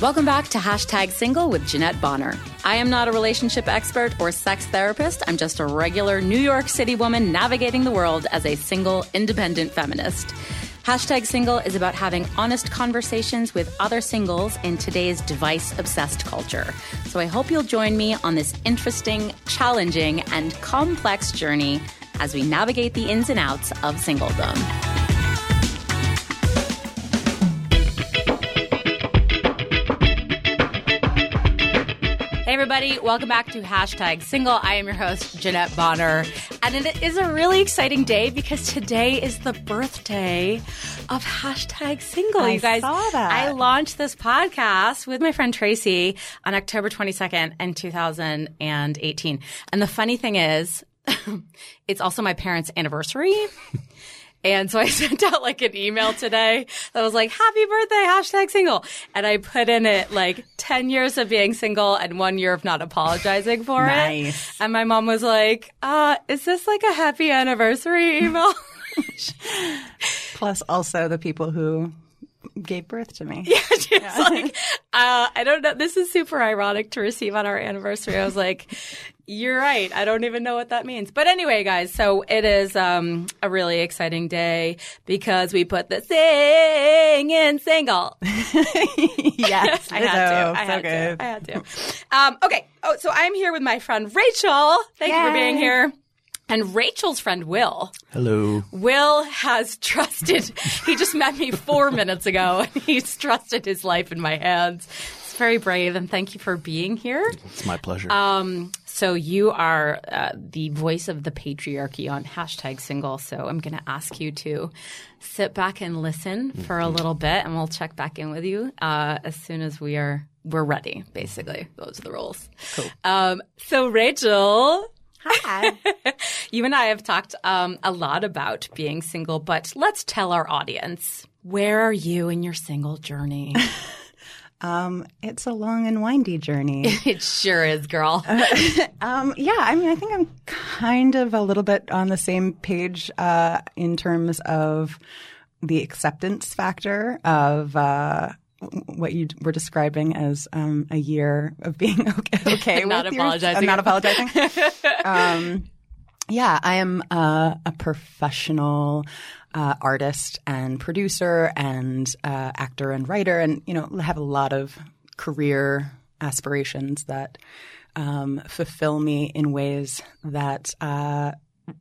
Welcome back to Hashtag Single with Jeanette Bonner. I am not a relationship expert or sex therapist. I'm just a regular New York City woman navigating the world as a single, independent feminist. Hashtag Single is about having honest conversations with other singles in today's device obsessed culture. So I hope you'll join me on this interesting, challenging, and complex journey as we navigate the ins and outs of singledom. Everybody, welcome back to Hashtag Single. I am your host, Jeanette Bonner. And it is a really exciting day because today is the birthday of Hashtag Single. I you guys, saw that. I launched this podcast with my friend Tracy on October 22nd in 2018. And the funny thing is, it's also my parents' anniversary. And so I sent out like an email today that was like, happy birthday, hashtag single. And I put in it like 10 years of being single and one year of not apologizing for Nice. it. And my mom was like, uh, is this like a happy anniversary email? Plus, also the people who gave birth to me. Yeah, she was like, uh, I don't know. This is super ironic to receive on our anniversary. I was like, you're right. I don't even know what that means. But anyway, guys, so it is um, a really exciting day because we put the sing in single. yes, I had to. I had to. I had to. Um, okay. Oh, so I'm here with my friend Rachel. Thank you for being here. And Rachel's friend Will. Hello. Will has trusted. he just met me four minutes ago, and he's trusted his life in my hands. It's very brave, and thank you for being here. It's my pleasure. Um, so you are uh, the voice of the patriarchy on hashtag single. So I'm going to ask you to sit back and listen for a little bit, and we'll check back in with you uh, as soon as we are we're ready. Basically, those are the rules. Cool. Um, so Rachel. Hi. You and I have talked um, a lot about being single, but let's tell our audience where are you in your single journey? um, it's a long and windy journey. it sure is, girl. Um, yeah, I mean, I think I'm kind of a little bit on the same page uh, in terms of the acceptance factor of uh, what you were describing as um, a year of being okay, okay Not with apologizing. I'm not apologizing. um, yeah, I am uh, a professional uh, artist and producer and uh, actor and writer, and you know have a lot of career aspirations that um, fulfill me in ways that.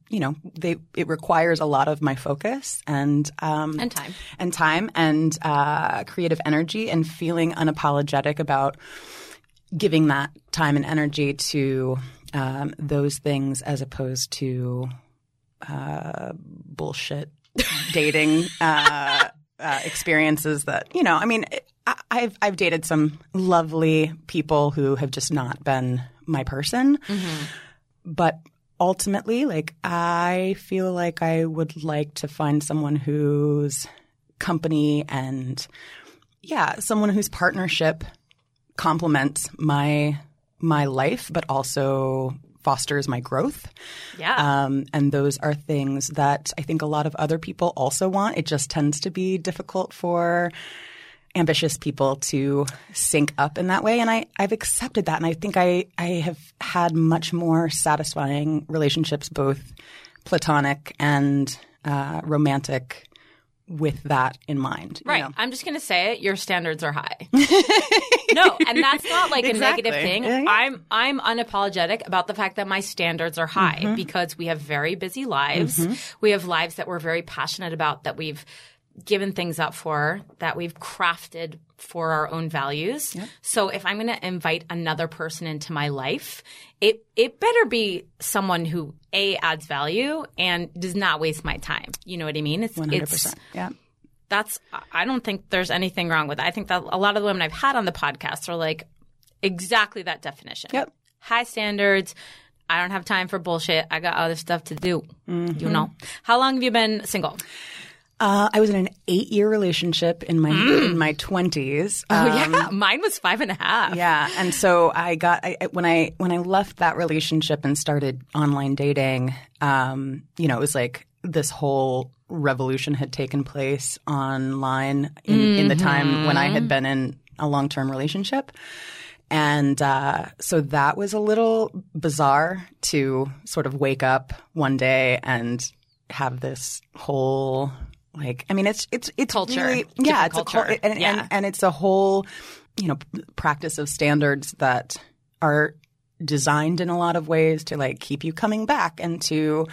You know, they it requires a lot of my focus and um, And time. and time and uh, creative energy and feeling unapologetic about giving that time and energy to um, those things as opposed to uh, bullshit dating uh, uh, experiences that you know. I mean, I, I've I've dated some lovely people who have just not been my person, but ultimately, like I feel like I would like to find someone whose company and yeah, someone whose partnership complements my my life, but also fosters my growth. Yeah. Um, and those are things that I think a lot of other people also want. It just tends to be difficult for ambitious people to sync up in that way. And I, I've accepted that. And I think I, I have had much more satisfying relationships, both platonic and uh, romantic, with that in mind. you Right. know? I'm just going to say it. Your standards are high. no, and that's not like Exactly. a negative thing. Yeah, yeah. I'm I'm unapologetic about the fact that my standards are high Mm-hmm. because we have very busy lives. We have lives that we're very passionate about that we've given things up for that we've crafted for our own values. So if I'm going to invite another person into my life, it it better be someone who a adds value and does not waste my time. You know what I mean? It's One hundred it's percent. Yeah. that's I don't think there's anything wrong with it. I think that a lot of the women I've had on the podcast are like exactly that definition. Yep. High standards. I don't have time for bullshit. I got other stuff to do. Mm-hmm. You know. How long have you been single? Uh, I was in an eight-year relationship in my in my twenties. Oh yeah, mine was five and a half. Yeah, and so I got I, when I when I left that relationship and started online dating. Um, you know, it was like this whole revolution had taken place online in, in the time when I had been in a long term relationship. And uh, so that was a little bizarre to sort of wake up one day and have this whole like I mean it's it's it's Culture. really, yeah it's a culture. and, Yeah. and and it's a whole you know practice of standards that are designed in a lot of ways to like keep you coming back and to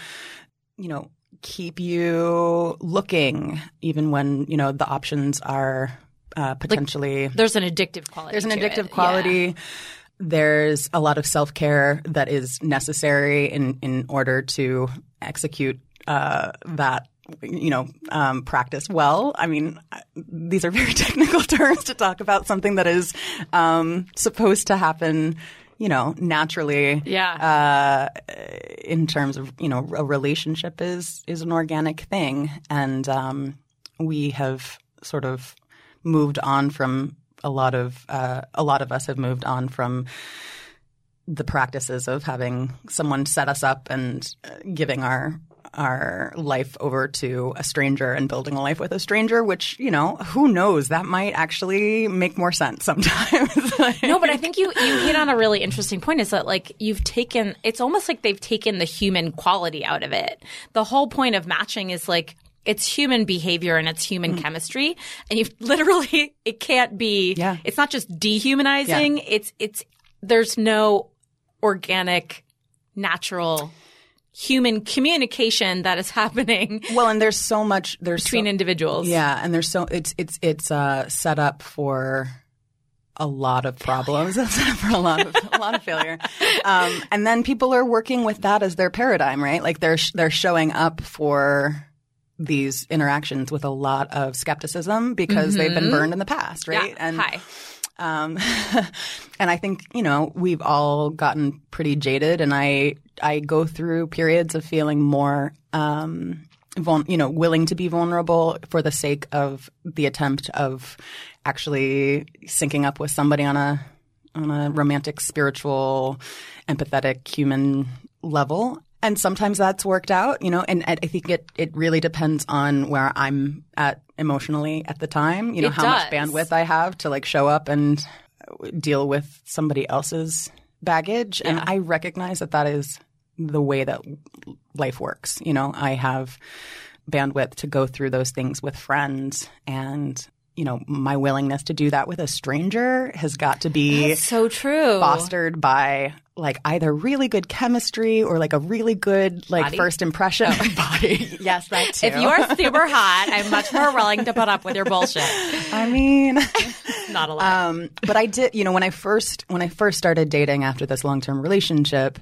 you know keep you looking even when you know the options are uh, potentially There's an addictive quality. there's an addictive it. quality. There's a lot of self care that is necessary in in order to execute uh, that you know um, practice well. I mean, these are very technical terms to talk about something that is um, supposed to happen. You know, naturally. Yeah. Uh, in terms of you know, a relationship is is an organic thing, and um, we have sort of moved on from a lot of uh, a lot of us have moved on from the practices of having someone set us up and uh, giving our our life over to a stranger and building a life with a stranger which you know who knows that might actually make more sense sometimes Like- No, but I think you you hit on a really interesting point. Is that like you've taken? It's almost like they've taken the human quality out of it. The whole point of matching is like it's human behavior and it's human mm. chemistry, and you literally it can't be. Yeah. It's not just dehumanizing. It's it's there's no organic, natural human communication that is happening well and there's so much there's between so, individuals. Yeah, and there's so it's it's it's uh, set up for a lot of problems. It's set up for a lot of a lot of failure. Um, and then people are working with that as their paradigm, right? Like they're sh- they're showing up for these interactions with a lot of skepticism because they've been burned in the past, right? Yeah. Hi. Um, and I think you know we've all gotten pretty jaded, and I I go through periods of feeling more. Um, vul- you know, willing to be vulnerable for the sake of the attempt of actually syncing up with somebody on a on a romantic, spiritual, empathetic, human level. And sometimes that's worked out, you know, and I I think it, it really depends on where I'm at emotionally at the time, you know, It how much bandwidth I have to like show up and deal with somebody else's baggage. And I recognize that that is the way that life works. You know, I have bandwidth to go through those things with friends and you know my willingness to do that with a stranger has got to be So true. fostered by like either really good chemistry or like a really good like Body? first impression body yes that too If you are super hot, I'm much more willing to put up with your bullshit. i mean Not a lot. Um, but I did, you know, when I first when I first started dating after this long term relationship,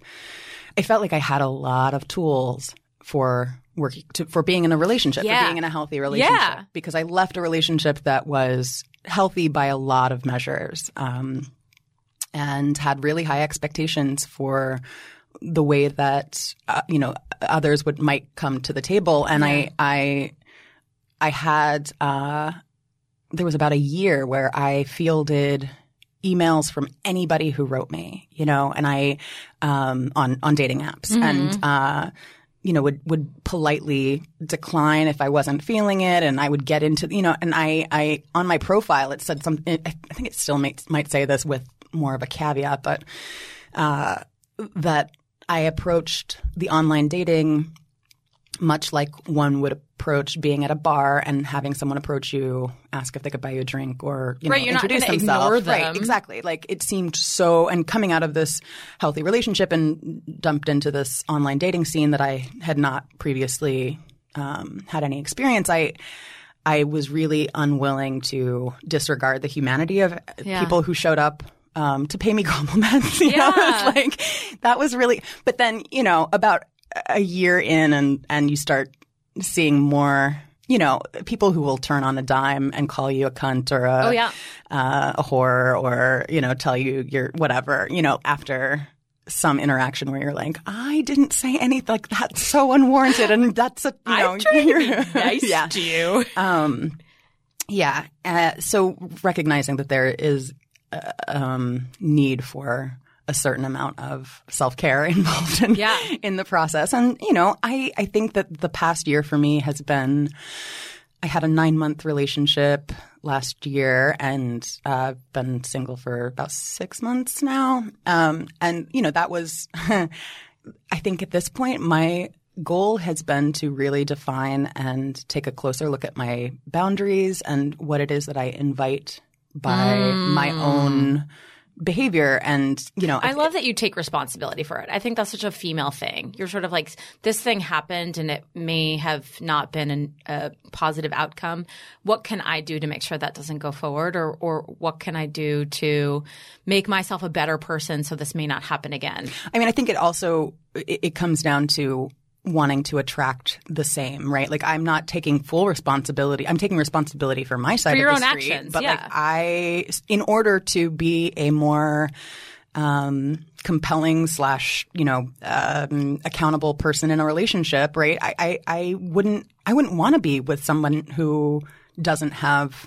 I felt like I had a lot of tools for working to, for being in a relationship, Yeah. for being in a healthy relationship. Yeah. Because I left a relationship that was healthy by a lot of measures, um, and had really high expectations for the way that uh, you know others would might come to the table, and I I I had. Uh, there was about a year where I fielded emails from anybody who wrote me, you know, and I um, on on dating apps, and uh, you know would would politely decline if I wasn't feeling it, and I would get into you know, and I I on my profile it said something. I think it still might might say this with more of a caveat, but uh, that I approached the online dating much like one would approach being at a bar and having someone approach you, ask if they could buy you a drink or you Right, know you're not introduce themselves. ignore them. Right, exactly. Like it seemed so, and coming out of this healthy relationship and dumped into this online dating scene that I had not previously um, had any experience, I. I was really unwilling to disregard the humanity of Yeah. people who showed up um, to pay me compliments. You know, Yeah. it's like that was really. But then, you know, about a year in, and and you start seeing more. You know, people who will turn on a dime and call you a cunt or a Oh, yeah. uh, a whore or you know tell you you're whatever. You know, after some interaction where you're like, I didn't say anything like that's so unwarranted, and that's a you know, I'm trying to be you're- nice yeah. to you. Um, yeah. Uh, so recognizing that there is uh, um, need for a certain amount of self care involved in, Yeah. in the process, and you know, I I think that the past year for me has been. I had a nine month relationship last year and uh, been single for about six months now. Um, and, you know, that was, I think at this point, my goal has been to really define and take a closer look at my boundaries and what it is that I invite by my own behavior. And, you know, I love that you take responsibility for it. I think that's such a female thing. You're sort of like, this thing happened and it may have not been an, a positive outcome. What can I do to make sure that doesn't go forward? Or, or what can I do to make myself a better person so this may not happen again? I mean, I think it also it, it comes down to wanting to attract the same, right? Like I'm not taking full responsibility. I'm taking responsibility for my side For of your the own street, actions, but yeah. like I, in order to be a more um, compelling slash you know um, accountable person in a relationship, right? I I, I wouldn't I wouldn't want to be with someone who doesn't have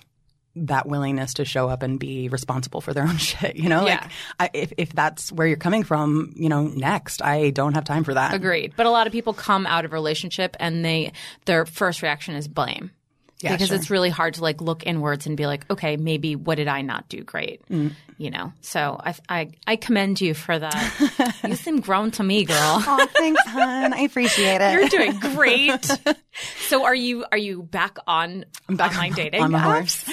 that willingness to show up and be responsible for their own shit. You know, Yeah. like I, if if that's where you're coming from, you know, next I don't have time for that. Agreed. But a lot of people come out of a relationship and they, their first reaction is blame. Yeah, because sure. it's really hard to like look inwards and be like, okay, maybe what did I not do great? Mm. You know, so I, I I commend you for that. you seem grown to me, girl. Oh, thanks, hon. I appreciate it. You're doing great. so are you are you back on online dating on the apps?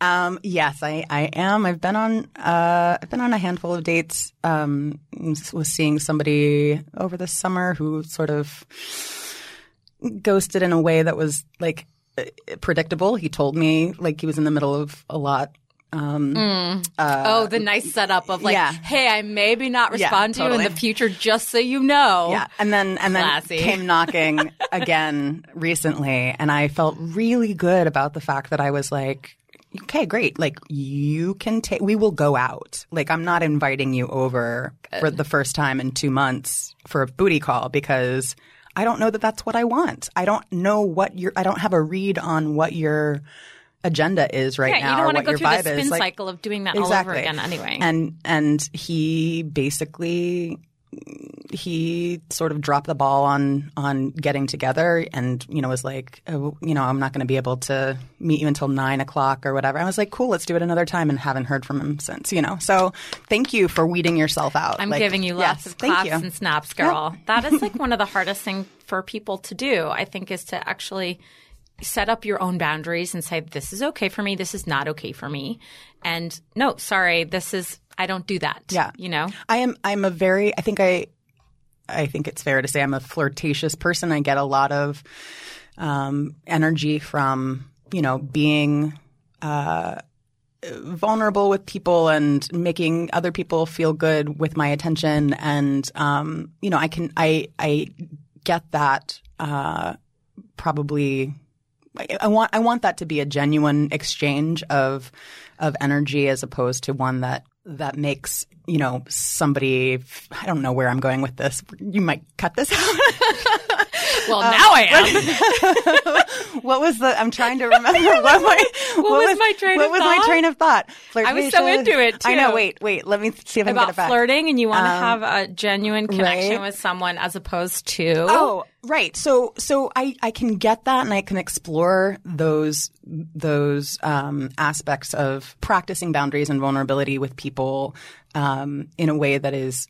Um, yes, I, I am. I've been on uh, I've been on a handful of dates. Um, was seeing somebody over the summer who sort of ghosted in a way that was like uh, predictable. He told me like he was in the middle of a lot. oh, the nice setup of like, yeah. hey, I maybe not Yeah, respond to you in the future, just so you know. Yeah, and then and then Classy. came knocking again recently, and I felt really good about the fact that I was like, okay, great, like you can take, we will go out. Like I'm not inviting you over for the first time in two months for a booty call because I don't know that that's what I want. I don't know what your, I don't have a read on what your agenda is right Yeah, now. you don't or want to what go your through the vibe is. spin Like, cycle of doing that all over again anyway. and and he basically he sort of dropped the ball on on getting together and you know was like oh, you know i'm not going to be able to meet you until nine o'clock or whatever i was like cool let's do it another time and haven't heard from him since you know so thank you for weeding yourself out I'm Like, giving you lots yes, of claps and snaps, girl. That is like one of the hardest things for people to do, I think, is to actually set up your own boundaries and say, this is okay for me, this is not okay for me. And no, sorry, this is, I don't do that. Yeah. You know? I am. I'm a very. I think I. I think it's fair to say I'm a flirtatious person. I get a lot of um, energy from you know being uh, vulnerable with people and making other people feel good with my attention. And um, you know, I can. I I get that uh, probably. I- I want I want that to be a genuine exchange of of energy as opposed to one that that makes you know somebody I don't know where I'm going with this. You might cut this out. Well, now I am. what was the? I'm trying to remember what my what, was my train what of was thought? my train of thought? I was so into it, I know. Wait, wait. Let me see if I can get it back. flirting and you want to Um, have a genuine connection right. with someone as opposed to. Oh, right. So so I I can get that and I can explore those those um, aspects of practicing boundaries and vulnerability with people um, in a way that is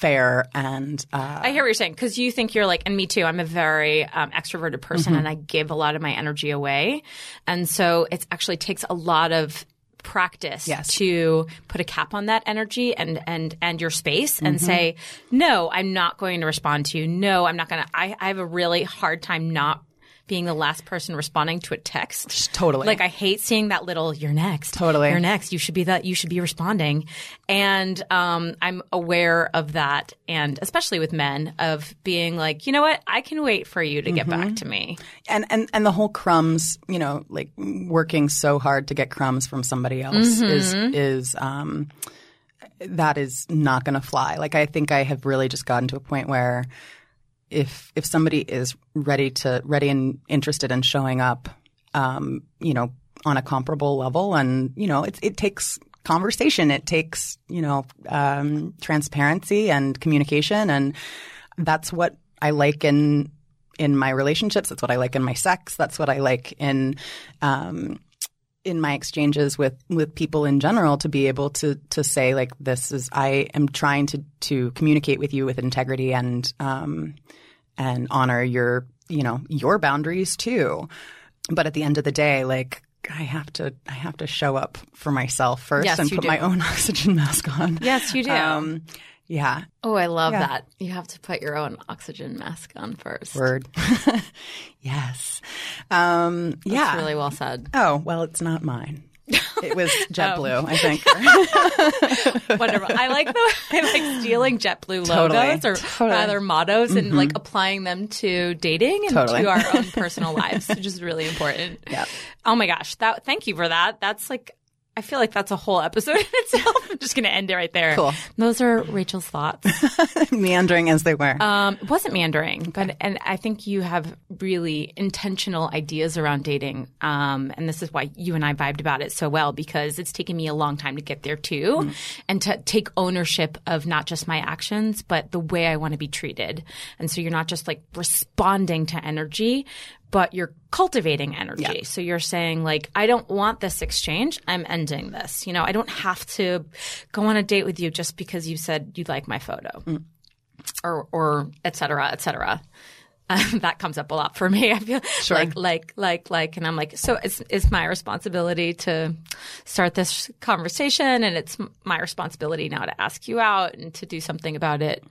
fair and uh, I hear what you're saying because you think you're like, and me too. I'm a very um, extroverted person, Mm-hmm. and I give a lot of my energy away, and so it actually takes a lot of practice Yes. to put a cap on that energy and and and your space and Mm-hmm. say no i'm not going to respond to you no i'm not going to I, I have a really hard time not being the last person responding to a text Totally. like i hate seeing that little you're next Totally. you're next you should be that you should be responding and um, i'm aware of that and especially with men of being like you know what i can wait for you to get Mm-hmm. back to me and and and the whole crumbs, you know, like working so hard to get crumbs from somebody else is Mm-hmm. is um that is not going to fly. Like I think I have really just gotten to a point where if if somebody is ready to ready and interested in showing up, um, you know, on a comparable level, and you know, it it takes conversation, it takes you know um, transparency and communication, and that's what I like in in my relationships. That's what I like in my sex. That's what I like in um, in my exchanges with with people in general to be able to to say like this is I am trying to to communicate with you with integrity and um and honor your you know your boundaries too. But at the end of the day, like I have to I have to show up for myself first Yes, and put do. my own oxygen mask on. Yes, you do. Um, yeah. oh, I love yeah. that. You have to put your own oxygen mask on first. Word. yes. Um, yeah. That's really well said. Oh, well, it's not mine. It was JetBlue, I think. Wonderful. I like the I like stealing JetBlue Totally. logos or Totally. rather mottos and like applying them to dating and Totally. to our own personal lives, which is really important. Yep. Oh my gosh. That thank you for that. That's like I feel like that's a whole episode in itself. I'm just gonna end it right there. Cool. Those are Rachel's thoughts. Meandering as they were. Um, it wasn't meandering, but and I think you have really intentional ideas around dating. Um, and this is why you and I vibed about it so well because it's taken me a long time to get there too, and to take ownership of not just my actions but the way I want to be treated. And so you're not just like responding to energy, but you're cultivating energy. Yeah. So you're saying like, I don't want this exchange. I'm ending this. You know, I don't have to go on a date with you just because you said you like my photo or or et cetera, et cetera. Um, that comes up a lot for me. I feel like, like, like, like, and I'm like, so it's, it's my responsibility to start this conversation and it's my responsibility now to ask you out and to do something about it.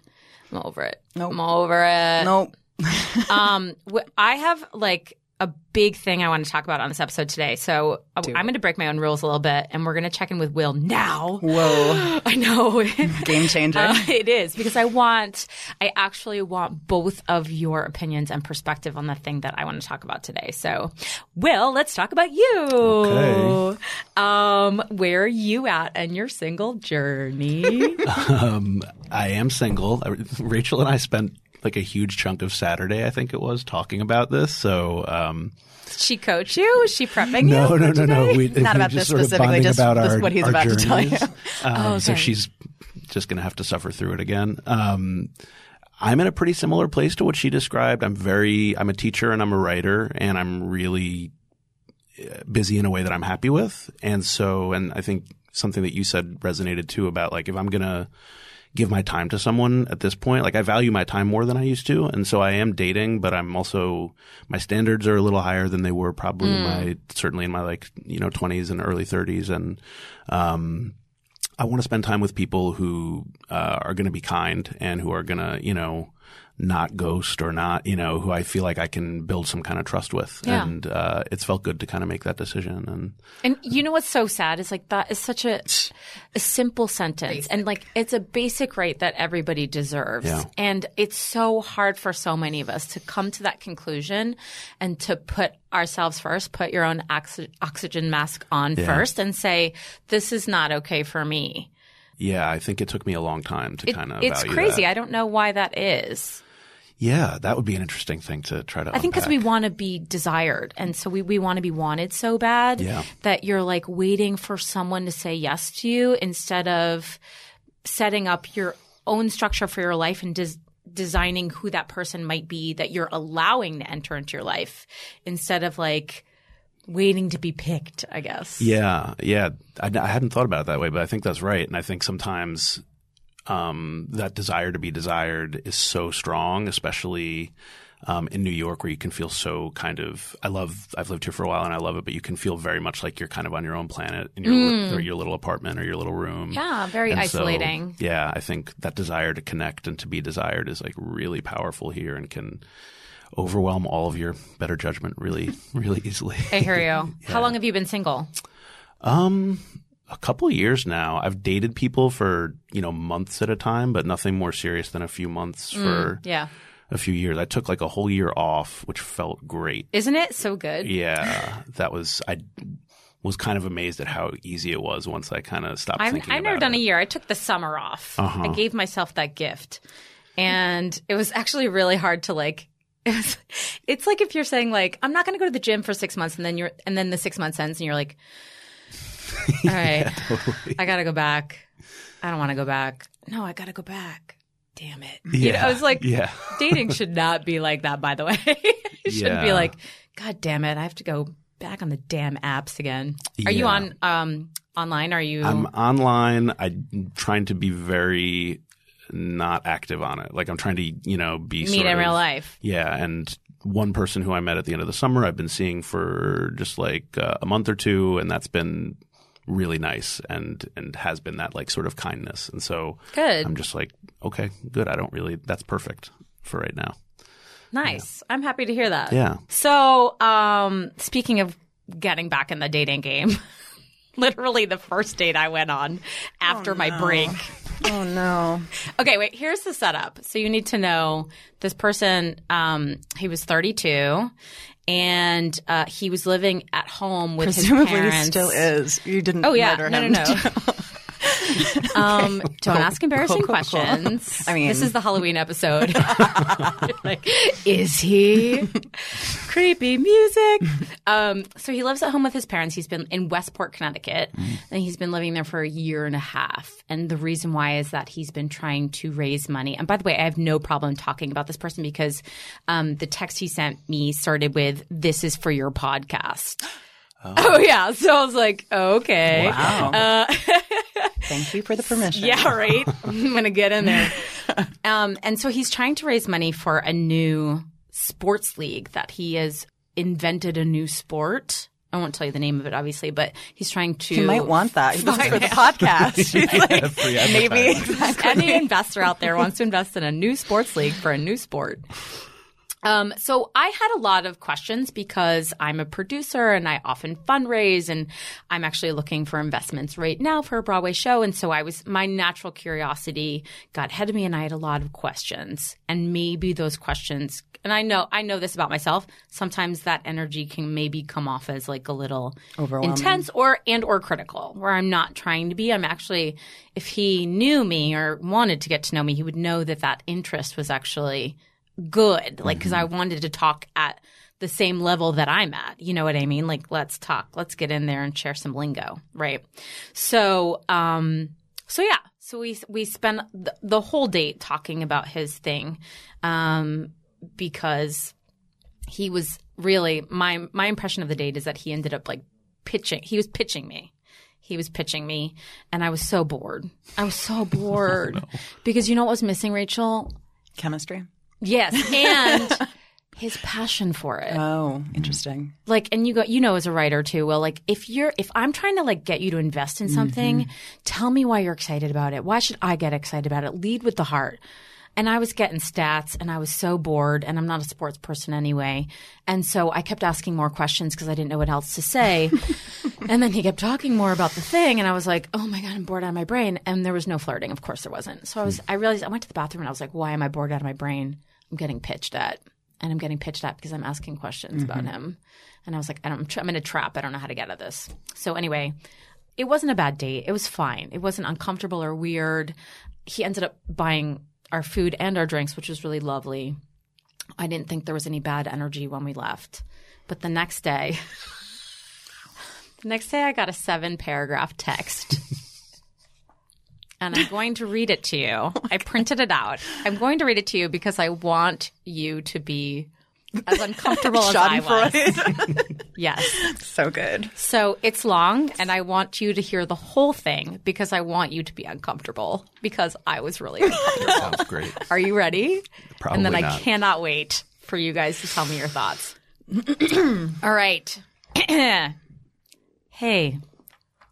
I'm over it. Nope. I'm over it. nope. Um, wh- I have like a big thing I want to talk about on this episode today. So uh, I'm going to break my own rules a little bit and we're going to check in with Will now. Whoa. I know. Game changer. Uh, it is because I want, I actually want both of your opinions and perspective on the thing that I want to talk about today. So, Will, let's talk about you. Okay. Um, where are you at in your single journey? Um, I am single. Rachel and I spent like a huge chunk of Saturday, I think it was, talking about this. So, um, Did she coach you? Was she prepping no, you? no, no, no. We, Not we about this specifically, just about this- our, what he's about to tell journeys. you. Um, So okay. she's just going to have to suffer through it again. Um, I'm in a pretty similar place to what she described. I'm very, I'm a teacher and I'm a writer and I'm really uh, busy in a way that I'm happy with. And so, and I think something that you said resonated too about like if I'm going to give my time to someone at this point, like I value my time more than I used to. And so I am dating, but I'm also, my standards are a little higher than they were probably in my, certainly in my like, you know, 20s and early 30s. And, um, I want to spend time with people who uh, are going to be kind and who are going to, you know, not ghost or not, you know, who I feel like I can build some kind of trust with. Yeah. And uh, it's felt good to kind of make that decision. And And you know what's so sad is like that is such a a simple sentence and like it's a basic right that everybody deserves. Yeah. And it's so hard for so many of us to come to that conclusion and to put ourselves first, put your own oxy- oxygen mask on Yeah. first and say this is not okay for me. yeah, I think it took me a long time to It- kind of it's value crazy. that. I don't know why that is. Yeah, that would be an interesting thing to try to I think because we want to be desired. And so we, we want to be wanted so bad Yeah. that you're like waiting for someone to say yes to you instead of setting up your own structure for your life and des- designing who that person might be that you're allowing to enter into your life instead of like waiting to be picked, I guess. Yeah, yeah. I, I hadn't thought about it that way, but I think that's right. And I think sometimes um, that desire to be desired is so strong, especially um, in New York, where you can feel so kind of. I love. I've lived here for a while, and I love it. But you can feel very much like you're kind of on your own planet in your li- or your little apartment or your little room. Yeah, very And so, isolating. yeah, I think that desire to connect and to be desired is like really powerful here, and can overwhelm all of your better judgment really, really easily. I hear you. How long have you been single? Um, a couple of years now. I've dated people for you know months at a time, but nothing more serious than a few months for Yeah. a few years. I took like a whole year off, which felt great. Isn't it so good? Yeah, that was I was kind of amazed at how easy it was once I kind of stopped I've, thinking I've never done it. a year. I took the summer off. Uh-huh. I gave myself that gift. And it was actually really hard to like it was, it's like if you're saying like I'm not going to go to the gym for 6 months and then you're and then the 6 months ends and you're like all right. I got to go back. I don't want to go back. No, I got to go back. Damn it. You know, I was like yeah. dating should not be like that by the way. it shouldn't be like god damn it, I have to go back on the damn apps again. Are you on um online? Are you I'm online. I'm trying to be very not active on it. Like I'm trying to, you know, be meet sort in of- real life? Yeah, and one person who I met at the end of the summer, I've been seeing for just like uh, a month or two, and that's been really nice and and has been that like sort of kindness. And so Good. I'm just like, okay, good. I don't really. That's perfect for right now. Nice. I'm happy to hear that. Yeah. So, um, speaking of getting back in the dating game, literally the first date I went on after my break. Oh no. Okay, wait, here's the setup. So you need to know this person, um, he was 32 and uh, he was living at home with Presumably his parents. still is. You didn't Oh yeah, no, him. no, no. um, don't ask embarrassing cool, cool, cool. questions. I mean- this is the Halloween episode. like, is he creepy music? Um, so he lives at home with his parents. He's been in Westport, Connecticut, and he's been living there for a year and a half. And the reason why is that he's been trying to raise money. And by the way, I have no problem talking about this person because um, the text he sent me started with "This is for your podcast." Oh, yeah. So I was like, okay. Wow. Thank you for the permission. Yeah, right. I'm gonna get in there. Um, and so he's trying to raise money for a new sports league that he has invented a new sport. I won't tell you the name of it, obviously, but he's trying to. He might want that. This is for the podcast. He's like, Free maybe advertising. Any investor out there wants to invest in a new sports league for a new sport. Um, so I had a lot of questions because I'm a producer and I often fundraise and I'm actually looking for investments right now for a Broadway show. And so I was, my natural curiosity got ahead of me and I had a lot of questions and maybe those questions, and I know, I know this about myself. Sometimes that energy can maybe come off as like a little intense or, and or critical where I'm not trying to be. I'm actually, if he knew me or wanted to get to know me, he would know that that interest was actually good. Like, because I wanted to talk at the same level that I'm at. You know what I mean? Like, let's talk. Let's get in there and share some lingo, right? So, um, so yeah. So we we spent the, the whole date talking about his thing, um, because he was really my my impression of the date is that he ended up like pitching. He was pitching me. He was pitching me, and I was so bored. I was so bored because you know what was missing, Rachel? chemistry. Yes, and his passion for it. Oh, interesting. like, and you go, you know, as a writer too. Well, like, if you're, if I'm trying to like get you to invest in something, mm-hmm. tell me why you're excited about it. Why should I get excited about it? Lead with the heart. And I was getting stats and I was so bored and I'm not a sports person anyway. And so I kept asking more questions because I didn't know what else to say. and then he kept talking more about the thing and I was like, oh my God, I'm bored out of my brain. And there was no flirting. Of course there wasn't. So I was, hmm. I realized I went to the bathroom and I was like, why am I bored out of my brain? I'm getting pitched at. And I'm getting pitched at because I'm asking questions about mm-hmm. him. And I was like, I don't, I'm in a trap. I don't know how to get out of this. So anyway, it wasn't a bad date. It was fine. It wasn't uncomfortable or weird. He ended up buying our food and our drinks, which was really lovely. I didn't think there was any bad energy when we left. But the next day, the next day I got a seven paragraph text. and I'm going to read it to you. I printed it out. I'm going to read it to you because I want you to be as uncomfortable as I was. Yes. so good. So it's long, and I want you to hear the whole thing because I want you to be uncomfortable because I was really uncomfortable. Sounds great. Are you ready? Probably and then I cannot wait for you guys to tell me your thoughts. all right. hey,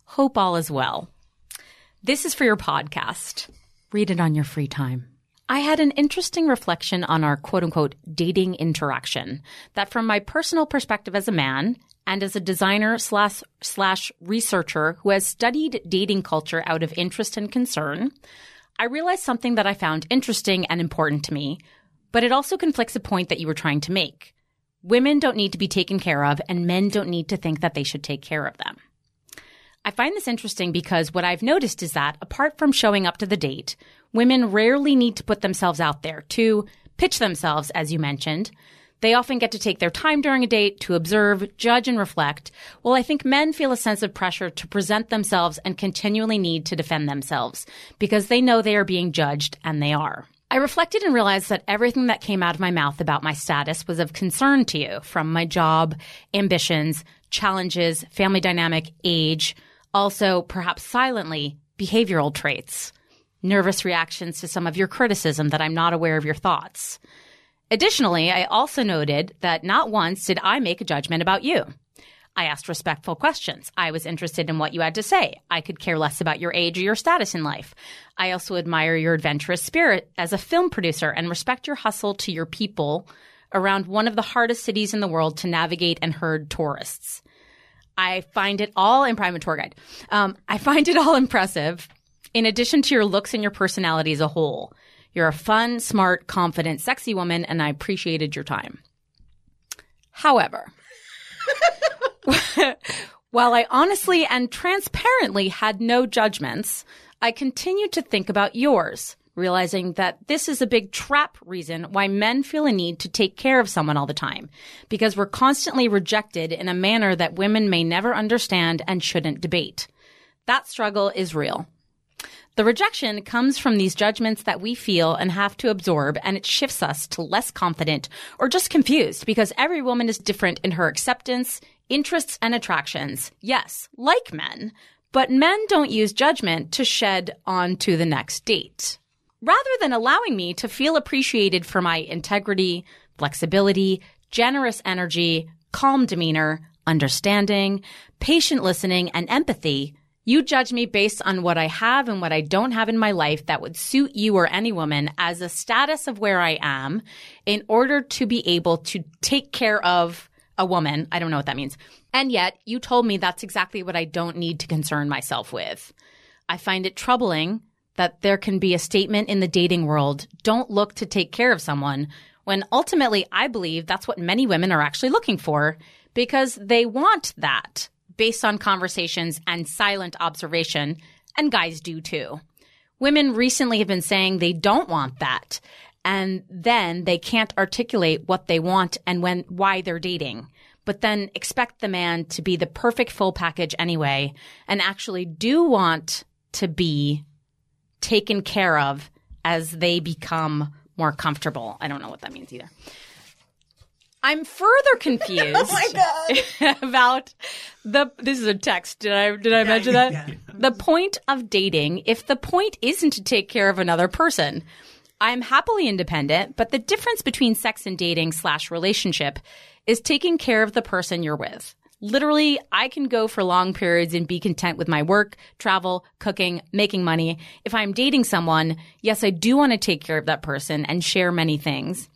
hope all is well. This is for your podcast. Read it on your free time. I had an interesting reflection on our quote unquote dating interaction that from my personal perspective as a man and as a designer slash, slash researcher who has studied dating culture out of interest and concern, I realized something that I found interesting and important to me, but it also conflicts a point that you were trying to make. Women don't need to be taken care of and men don't need to think that they should take care of them. I find this interesting because what I've noticed is that apart from showing up to the date, women rarely need to put themselves out there to pitch themselves, as you mentioned. They often get to take their time during a date to observe, judge, and reflect. Well, I think men feel a sense of pressure to present themselves and continually need to defend themselves because they know they are being judged, and they are. I reflected and realized that everything that came out of my mouth about my status was of concern to you from my job, ambitions, challenges, family dynamic, age, also perhaps silently behavioral traits, nervous reactions to some of your criticism that I'm not aware of your thoughts. Additionally, I also noted that not once did I make a judgment about you. I asked respectful questions. I was interested in what you had to say. I could care less about your age or your status in life. I also admire your adventurous spirit as a film producer and respect your hustle to your people around one of the hardest cities in the world to navigate and herd tourists. I find it all in private tour guide. Um, I find it all impressive. In addition to your looks and your personality as a whole, you're a fun, smart, confident, sexy woman, and I appreciated your time. However, while I honestly and transparently had no judgments, I continued to think about yours, realizing that this is a big trap reason why men feel a need to take care of someone all the time, because we're constantly rejected in a manner that women may never understand and shouldn't debate. That struggle is real. The rejection comes from these judgments that we feel and have to absorb, and it shifts us to less confident or just confused because every woman is different in her acceptance, interests, and attractions. Yes, like men, but men don't use judgment to shed on to the next date. Rather than allowing me to feel appreciated for my integrity, flexibility, generous energy, calm demeanor, understanding, patient listening, and empathy, you judge me based on what I have and what I don't have in my life that would suit you or any woman as a status of where I am in order to be able to take care of a woman. I don't know what that means. And yet you told me that's exactly what I don't need to concern myself with. I find it troubling that there can be a statement in the dating world, don't look to take care of someone, when ultimately I believe that's what many women are actually looking for because they want that based on conversations and silent observation, and guys do too. Women recently have been saying they don't want that, and then they can't articulate what they want and when why they're dating. But then expect the man to be the perfect full package anyway, and actually do want to be taken care of as they become more comfortable. I don't know what that means either. I'm further oh confused oh about the this is a text. Did I did I mention that? yeah. The point of dating, if the point isn't to take care of another person. I'm happily independent, but the difference between sex and dating slash relationship is taking care of the person you're with. Literally, I can go for long periods and be content with my work, travel, cooking, making money. If I'm dating someone, yes, I do want to take care of that person and share many things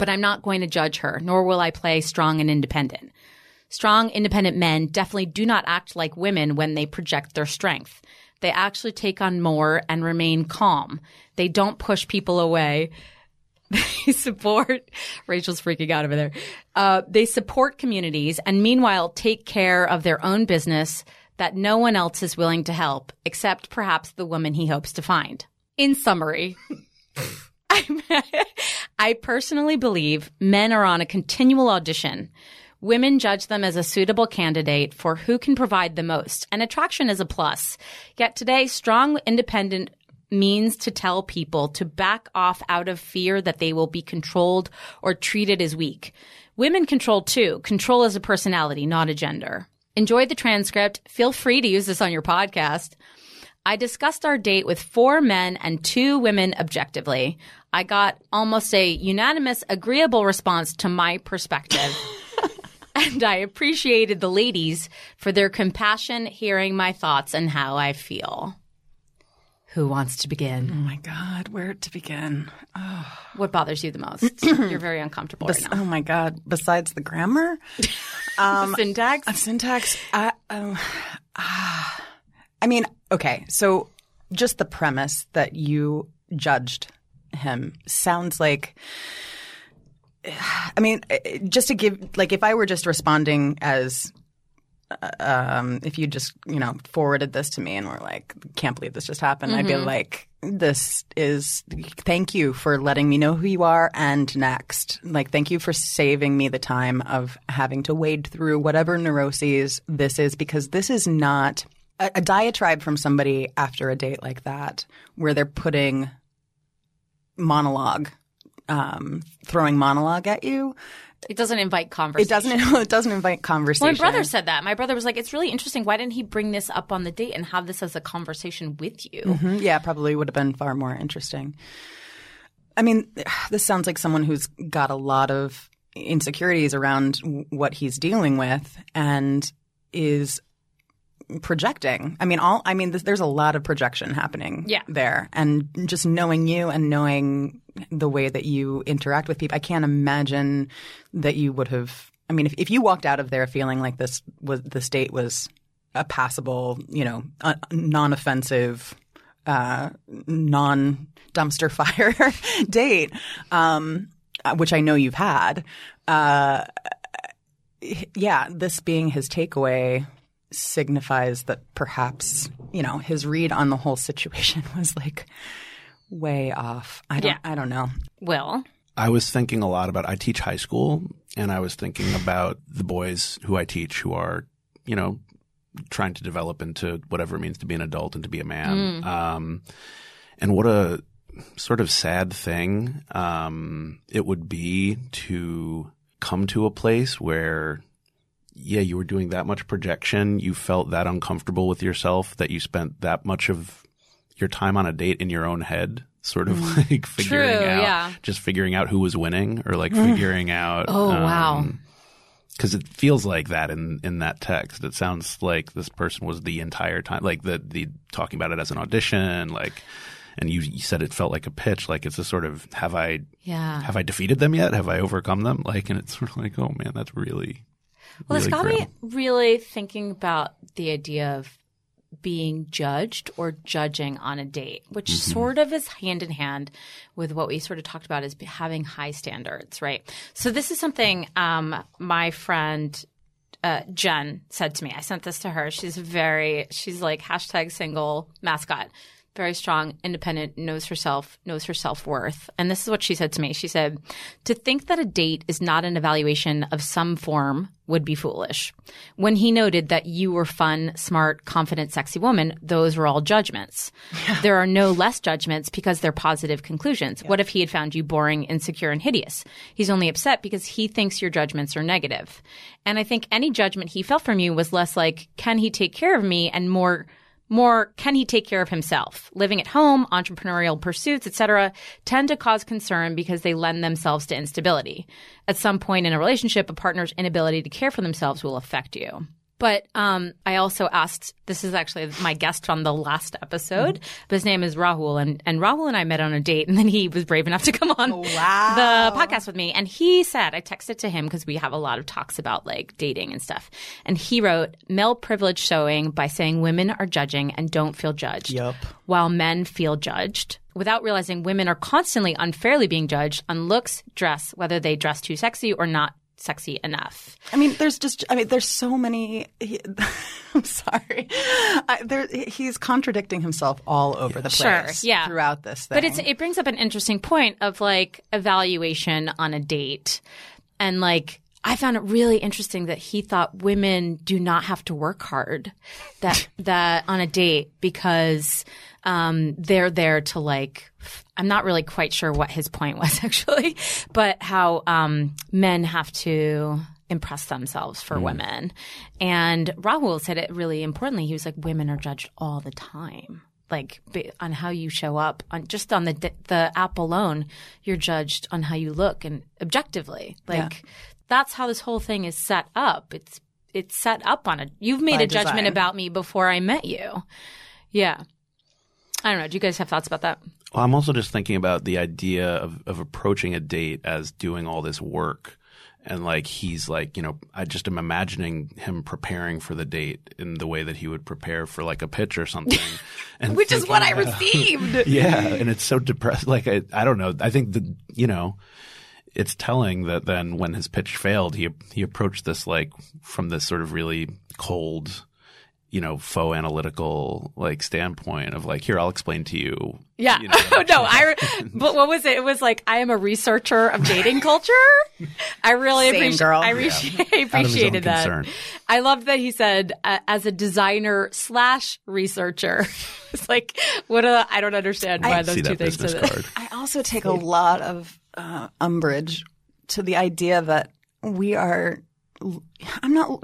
but I'm not going to judge her, nor will I play strong and independent. Strong, independent men definitely do not act like women when they project their strength. They actually take on more and remain calm. They don't push people away. They support, Rachel's freaking out over there. Uh, they support communities and meanwhile take care of their own business that no one else is willing to help, except perhaps the woman he hopes to find. In summary, I personally believe men are on a continual audition. Women judge them as a suitable candidate for who can provide the most, and attraction is a plus. Yet today, strong, independent means to tell people to back off out of fear that they will be controlled or treated as weak. Women control too. Control is a personality, not a gender. Enjoy the transcript. Feel free to use this on your podcast. I discussed our date with four men and two women objectively. I got almost a unanimous, agreeable response to my perspective. and I appreciated the ladies for their compassion, hearing my thoughts and how I feel. Who wants to begin? Oh my God, where to begin? Oh. What bothers you the most? You're very uncomfortable right now. Oh my God, besides the grammar, um, Syntax? uh, syntax. I, um, ah. I mean, okay, so just the premise that you judged him sounds like. I mean, eh, just to give, like, if I were just responding as uh, um, if you just you know forwarded this to me and were like, "Can't believe this just happened," I'd be like, "This is thank you for letting me know who you are." And next, like, thank you for saving me the time of having to wade through whatever neuroses this is because this is not a, a diatribe from somebody after a date like that where they're putting monologue, um, throwing monologue at you. It doesn't invite conversation. It doesn't. It doesn't invite conversation. Well, my brother said that. My brother was like, "It's really interesting. Why didn't he bring this up on the date and have this as a conversation with you?" Mhm. Yeah, probably would have been far more interesting. I mean, this sounds like someone who's got a lot of insecurities around what he's dealing with and is projecting. I mean, all I mean, there's a lot of projection happening Yeah. there, and just knowing you and knowing the way that you interact with people, I can't imagine that you would have. I mean, if, if you walked out of there feeling like this was the date was a passable, you know, non-offensive, uh, non-dumpster fire date, um, uh, which I know you've had. Uh, yeah, this being his takeaway signifies that perhaps you know his read on the whole situation was like way off. I don't. Yeah. I don't know. Will I was thinking a lot about. I teach high school, and I was thinking about the boys who I teach who are, you know, trying to develop into whatever it means to be an adult and to be a man. Um, and what a sort of sad thing um, it would be to come to a place where. Yeah, you were doing that much projection. You felt that uncomfortable with yourself that you spent that much of your time on a date in your own head, sort of mm. like figuring True, out, yeah. just figuring out who was winning, or like mm. figuring out. Oh, wow. Um, because it feels like that in in that text. It sounds like this person was the entire time, like the the talking about it as an audition, like. And you, you said it felt like a pitch, like it's a sort of have I Yeah. have I defeated them yet? Have I overcome them? Like, and it's sort of like, oh man, that's really Well, it's really got grim. me really thinking about the idea of being judged or judging on a date, which Mm-hmm. sort of is hand in hand with what we sort of talked about as having high standards, right? So this is something um, my friend uh, Jen said to me. I sent this to her. She's very, she's like hashtag single mascot. Very strong, independent, knows herself, knows her self worth. And this is what she said to me. She said, To think that a date is not an evaluation of some form would be foolish. When he noted that you were fun, smart, confident, sexy woman, those were all judgments. There are no less judgments because they're positive conclusions. What if he had found you boring, insecure, and hideous? He's only upset because he thinks your judgments are negative. And I think any judgment he felt from you was less like, can he take care of me? And more, more can he take care of himself? Living at home entrepreneurial pursuits etc tend to cause concern because they lend themselves to instability. At some point in a relationship a partner's inability to care for themselves will affect you but um, I also asked. This is actually my guest on the last episode. But his name is Rahul, and and Rahul and I met on a date, and then he was brave enough to come on the podcast with me. And he said, I texted to him because we have a lot of talks about like dating and stuff. And he wrote, "Male privilege showing by saying women are judging and don't feel judged, Yup. while men feel judged." Without realizing women are constantly unfairly being judged on looks, dress, whether they dress too sexy or not sexy enough. I mean, there's just, I mean, there's so many. He, I'm sorry. I, there, he's contradicting himself all over the place. Sure, yeah. throughout this thing. But it's it brings up an interesting point of like evaluation on a date. And like I found it really interesting that he thought women do not have to work hard that that on a date because um, they're there to like I'm not really quite sure what his point was actually, but how um, men have to impress themselves for women. And Rahul said it really importantly. He was like, women are judged all the time. Like on how you show up on just on the the app alone you're judged on how you look and objectively. Like that's how this whole thing is set up. It's it's set up on a you've made By a judgment about me before i met you. Yeah i don't know do you guys have thoughts about that Well, I'm also just thinking about the idea of, of approaching a date as doing all this work. And like he's like, you know, I just am imagining him preparing for the date in the way that he would prepare for like a pitch or something. And which is what I received. yeah, and it's so depressed. Like I, I don't know. I think the you know, it's telling that then when his pitch failed, he he approached this like from this sort of really cold, you know, faux analytical like standpoint of like, here, I'll explain to you. Yeah. you know, no, actually I. But what was it? It was like I am a researcher of dating culture. I really Same, appreciate. girl. I Yeah. appreciate, Out of his own appreciated that. concern. I love that he said uh, as a designer slash researcher. it's like what a I don't understand why those two things. business are I also take a lot of uh, umbrage to the idea that we are. I'm not.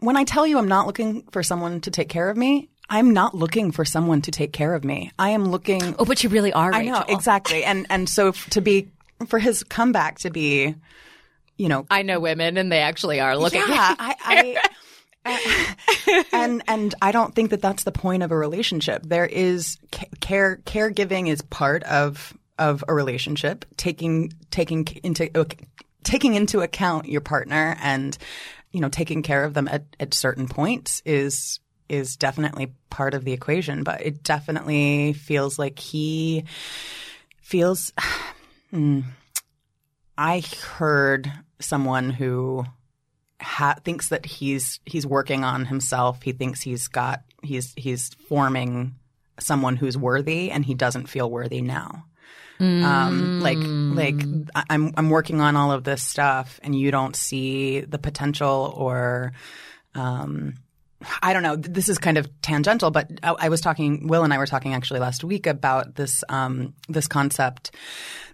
When I tell you I'm not looking for someone to take care of me, I'm not looking for someone to take care of me. I am looking. Oh, but you really are. I know exactly, and and so to be for his comeback to be, you know, I know women, and they actually are looking. yeah, I, I and and I don't think that that's the point of a relationship. There is care caregiving is part of of a relationship. Taking taking into taking into account your partner and you know taking care of them at, at certain points is is definitely part of the equation. But it definitely feels like he feels. Hmm, I heard someone who ha- thinks that he's he's working on himself. He thinks he's got he's he's forming someone who's worthy, and he doesn't feel worthy now. Um, like like I- I'm I'm working on all of this stuff, and you don't see the potential or. Um, I don't know. This is kind of tangential, but I, I was talking. Will and I were talking actually last week about this um, this concept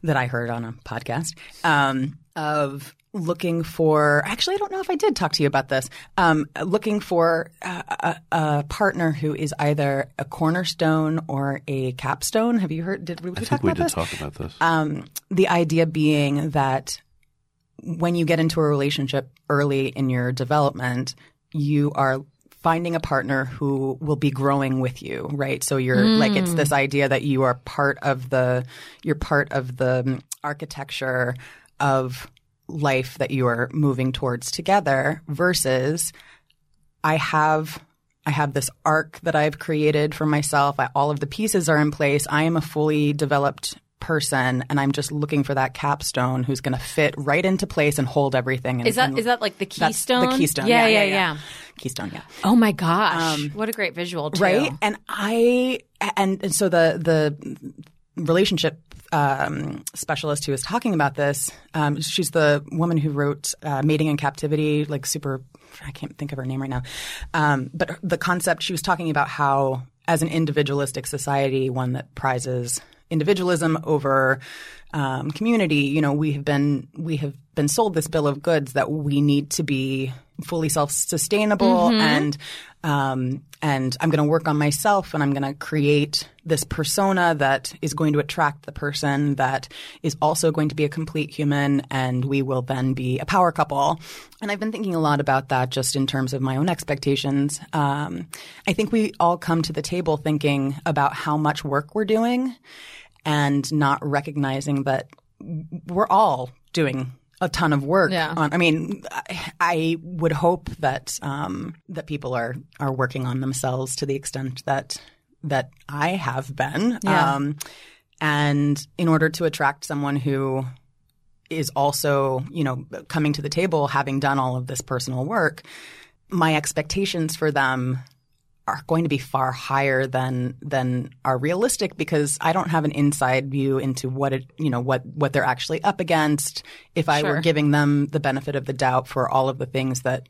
that I heard on a podcast um, of looking for. Actually, I don't know if I did talk to you about this. Um, looking for a, a, a partner who is either a cornerstone or a capstone. Have you heard? Did we, I talk think we about did this? talk about this. Um, the idea being that when you get into a relationship early in your development, you are finding a partner who will be growing with you, right? So you're like it's this idea that you are part of the you're part of the architecture of life that you are moving towards together versus I have I have this arc that I've created for myself. I, all of the pieces are in place. I am a fully developed person, and I'm just looking for that capstone who's going to fit right into place and hold everything. And, Is that and is that like the keystone? The keystone. Yeah, yeah, yeah, yeah. yeah. Keystone. Yeah. Oh my gosh, um, what a great visual too. Right. And I and, and so the the relationship um, specialist who was talking about this, um, she's the woman who wrote uh, Mating in Captivity, like super. I can't think of her name right now, um, but the concept she was talking about how, as an individualistic society, one that prizes individualism over um, community, you know, we have been we have been sold this bill of goods that we need to be fully self sustainable and um, and I'm going to work on myself and I'm going to create this persona that is going to attract the person that is also going to be a complete human and we will then be a power couple. And I've been thinking a lot about that just in terms of my own expectations. Um, I think we all come to the table thinking about how much work we're doing and not recognizing that we're all doing a ton of work Yeah. on. I mean, I, I would hope that um, that people are are working on themselves to the extent that that I have been. Yeah. Um, and in order to attract someone who is also, you know, coming to the table having done all of this personal work, my expectations for them are going to be far higher than than are realistic because I don't have an inside view into what it you know what what they're actually up against. If I were giving them the benefit of the doubt for all of the things that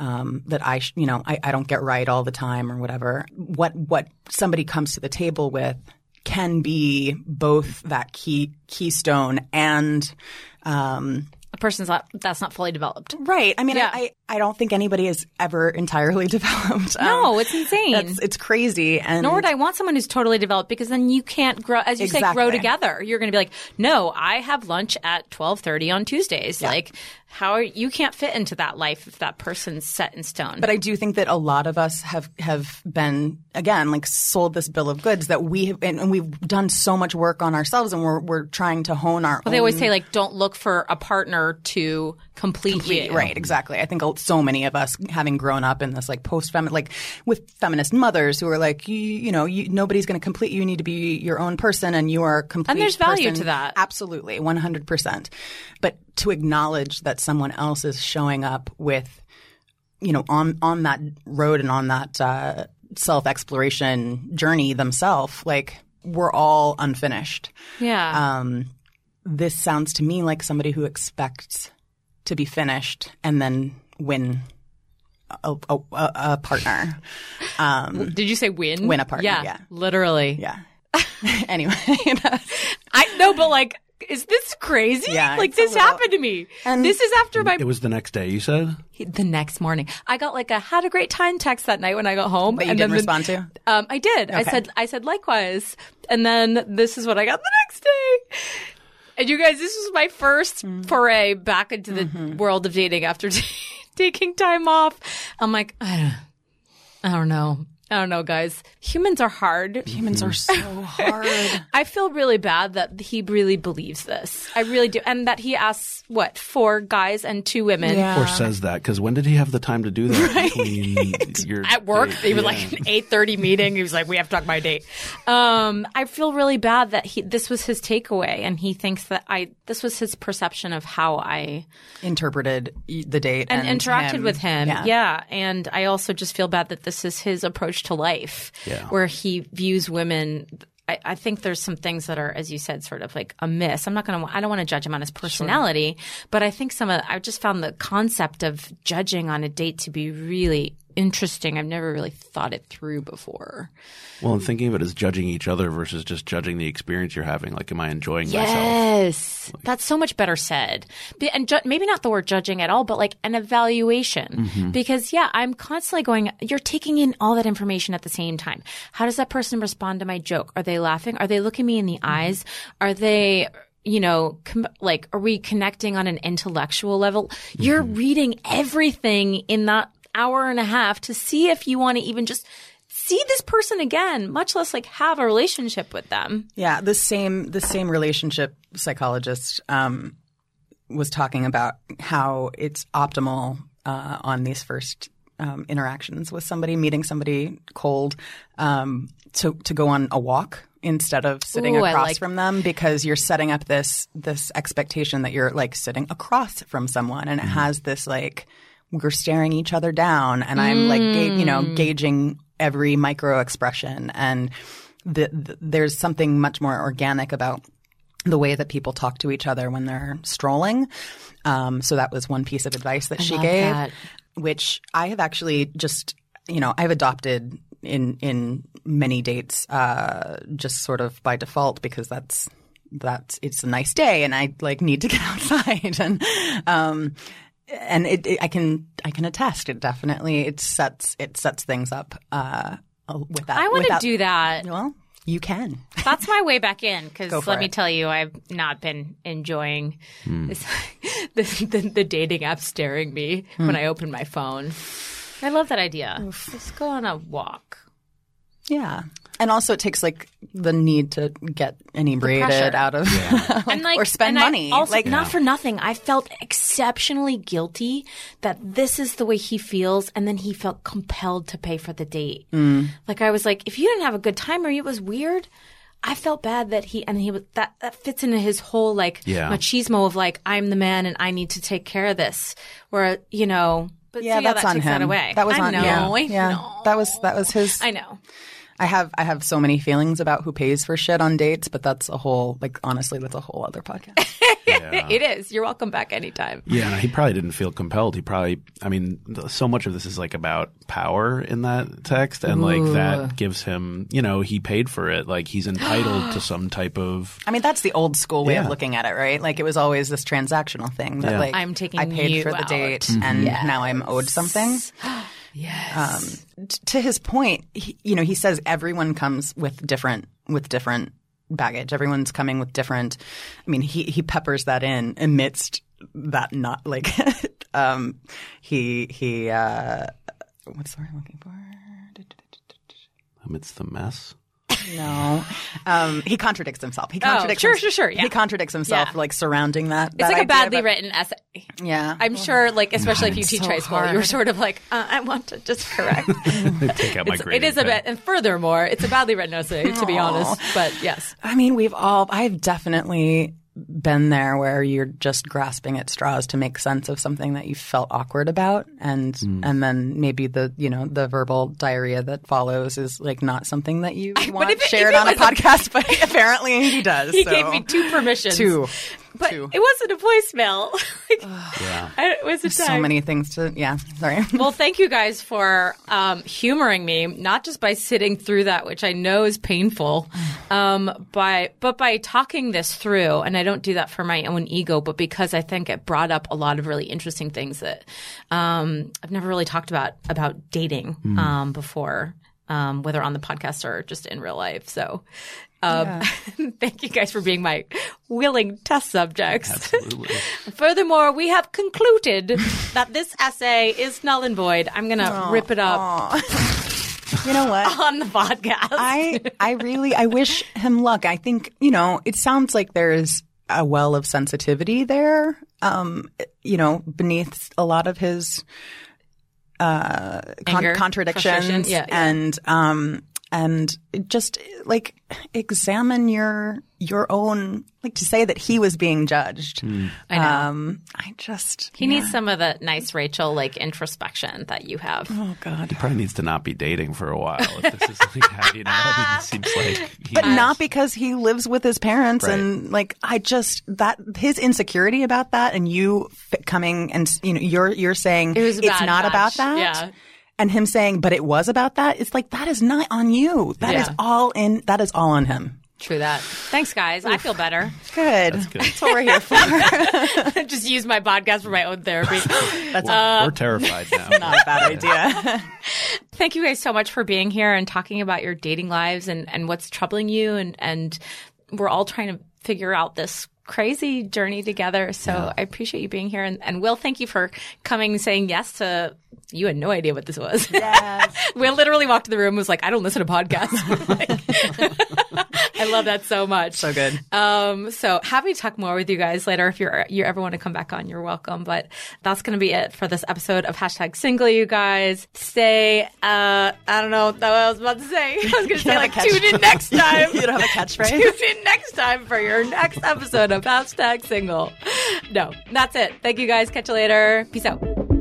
um, that I sh- you know I, I don't get right all the time or whatever, what what somebody comes to the table with can be both that key keystone and um, A person's not that's not fully developed. right. I mean, Yeah. I, I don't think anybody is ever entirely developed. Um, No, it's insane. That's, it's crazy. And Nor would I want someone who's totally developed because then you can't grow, as you say, grow together. You're going to be like, no, I have lunch at twelve thirty on Tuesdays. Like, how are, you can't fit into that life if that person's set in stone. But I do think that a lot of us have have been again like sold this bill of goods that we have, and, and we've done so much work on ourselves, and we're we're trying to hone our. Well, they always say like, don't look for a partner to complete, you. right exactly. I think so many of us having grown up in this like post feminist, like with feminist mothers who are like, you, you know, you, nobody's going to complete you. You need to be your own person, and you are complete. And there's value person. to that. Absolutely, one hundred percent. But to acknowledge that someone else is showing up with, you know, on on that road and on that uh, self exploration journey themselves, like we're all unfinished. Yeah. Um, this sounds to me like somebody who expects to be finished and then win a, a, a, a partner. Um, Did you say win? Win a partner, Yeah. yeah. Literally. yeah. anyway, I know, but like, is this crazy? Yeah, Like this little- happened to me. And- this is after my It was the next day. You said the next morning. I got like a had a great time text that night when I got home. but you and didn't then the- respond to. Um, I did. I said I said likewise, and then this is what I got the next day. And you guys, this was my first Mm. foray back into the Mm-hmm. world of dating after t- taking time off. I'm like, I don't, I don't know. I don't know, guys. Humans are hard. Humans are so hard. I feel really bad that he really believes this. I really do. And that he asks, what, four guys and two women Yeah. or says that because when did he have the time to do that between your at work. date? He was Yeah. like an eight thirty meeting. He was like, "We have to talk about date." Um, I feel really bad that he this was his takeaway, and he thinks that I this was his perception of how I Interpreted the date and, and, interacted him. with him. Yeah. Yeah. and I also just feel bad that this is his approach to life, Yeah. where he views women. I, I think there's some things that are, as you said, sort of like amiss. I'm not going to. I don't want to judge him on his personality, but I think some of. I just found the concept of judging on a date to be really interesting. I've never really thought it through before. Well, and thinking of it as judging each other versus just judging the experience you're having. Like, am I enjoying myself? Yes, that's so much better said. And ju- maybe not the word judging at all, but like an evaluation. Mm-hmm. Because yeah, I'm constantly going. You're taking in all that information at the same time. How does that person respond to my joke? Are they laughing? Are they looking me in the mm-hmm. eyes? Are they? You know, com- like, are we connecting on an intellectual level? You're mm-hmm. reading everything in that hour and a half to see if you want to even just see this person again, much less like have a relationship with them. Yeah, the same the same relationship psychologist um, was talking about how it's optimal uh, on these first um, interactions with somebody, meeting somebody cold, um, to to go on a walk instead of sitting Ooh, across like- from them because you're setting up this this expectation that you're like sitting across from someone and it has this like we're staring each other down and I'm like ga- you know gauging every micro expression and the, the, there's something much more organic about the way that people talk to each other when they're strolling. Um, so that was one piece of advice that she gave, that. which I have actually just, you know, I've adopted in in many dates, uh, just sort of by default because that's that's it's a nice day and I like need to get outside and um and it, it I can I can attest it definitely it sets it sets things up uh with that I want to do that. well you can That's my way back in because let for me tell you, I've not been enjoying this, the, the, the dating app staring me when I open my phone. I love that idea. Let's go on a walk. Yeah. And also it takes like the need to get inebriated out of and like or spend and I money. Also, like not for nothing, I felt exceptionally guilty that this is the way he feels, and then he felt compelled to pay for the date. Mm. Like I was like, if you didn't have a good time or it was weird. I felt bad that he and he was that that fits into his whole like Yeah. machismo of like I'm the man and I need to take care of this. Where you know, but yeah, so, yeah that's that on takes him. that away. That was I on know, yeah. I yeah. know. That was that was his I know. I have I have so many feelings about who pays for shit on dates, but that's a whole like honestly that's a whole other podcast. It is. You're welcome back anytime. Yeah, he probably didn't feel compelled. He probably, I mean, so much of this is like about power in that text, and like that gives him, you know, he paid for it. Like he's entitled to some type of. I mean, that's the old school way Yeah. of looking at it, right? Like it was always this transactional thing that Yeah. like I'm taking I paid you for the out. date mm-hmm. and now I'm owed something. Yes. T- to his point, he, you know, he says everyone comes with different with different baggage. Everyone's coming with different. I mean, he he peppers that in amidst that not like um he he uh what's the word I'm looking for? Amidst the mess. No, um, he contradicts himself. He contradicts. Oh, sure, hims- sure, sure, yeah. He contradicts himself, Yeah. like surrounding that. It's like a badly written essay. Yeah, I'm sure, like especially if you teach so high school, you're sort of like, uh, I want to just correct. Take out my grade. it is a bit, and furthermore, it's a badly written essay, to be honest. But yes, I mean, we've all. I've definitely been there where you're just grasping at straws to make sense of something that you felt awkward about, and mm. and then maybe the you know the verbal diarrhea that follows is like not something that you want if it- shared if it on a was a- podcast, but apparently he does. he so. gave me two permissions. two. But two. it wasn't a voicemail. Like, Yeah. I, it was a time. so many things to yeah. Sorry. Well, thank you guys for um, humoring me, not just by sitting through that, which I know is painful, um, by but by talking this through. And I don't do that for my own ego, but because I think it brought up a lot of really interesting things that um, I've never really talked about about dating um, before, um, whether on the podcast or just in real life. So. Um, thank you guys for being my willing test subjects. Absolutely. Furthermore, we have concluded that this essay is null and void. I'm going to rip it up you know what? on the podcast. I I really I wish him luck. I think you know it sounds like there's a well of sensitivity there. Um, you know, beneath a lot of his uh, con- Anger, contradictions. Yeah, yeah. and um, and just like examine your your own like to say that he was being judged. I know. Um, I just he needs some of the nice Rachel like introspection that you have. oh god. He probably needs to not be dating for a while if this is like how you know. I mean, it seems like he, but not because he lives with his parents Right. and like I just that his insecurity about that and you coming and you know you're you're saying It was it's not match. about that Yeah. And him saying but it was about that it's like that is not on you That is Yeah. all in that is all on him True that. Thanks, guys. I feel better. good That's good. what we're here for just use my podcast for my own therapy. that's uh, We're terrified now. not a bad idea Thank you guys so much for being here and talking about your dating lives and, and what's troubling you. And, and we're all trying to figure out this crazy journey together. So I appreciate you being here. And, and Will, thank you for coming and saying yes to, you had no idea what this was. yes Will literally walked in the room and was like, I don't listen to podcasts. I love that so much. so good Um, so happy to talk more with you guys later. If you're you ever want to come back on, you're welcome. But that's going to be it for this episode of hashtag single. You guys stay. Uh, I don't know what I was about to say. I was going to say like tune in next time. you don't have a catchphrase Tune in next time for your next episode of hashtag single. No, that's it. Thank you guys. Catch you later. Peace out.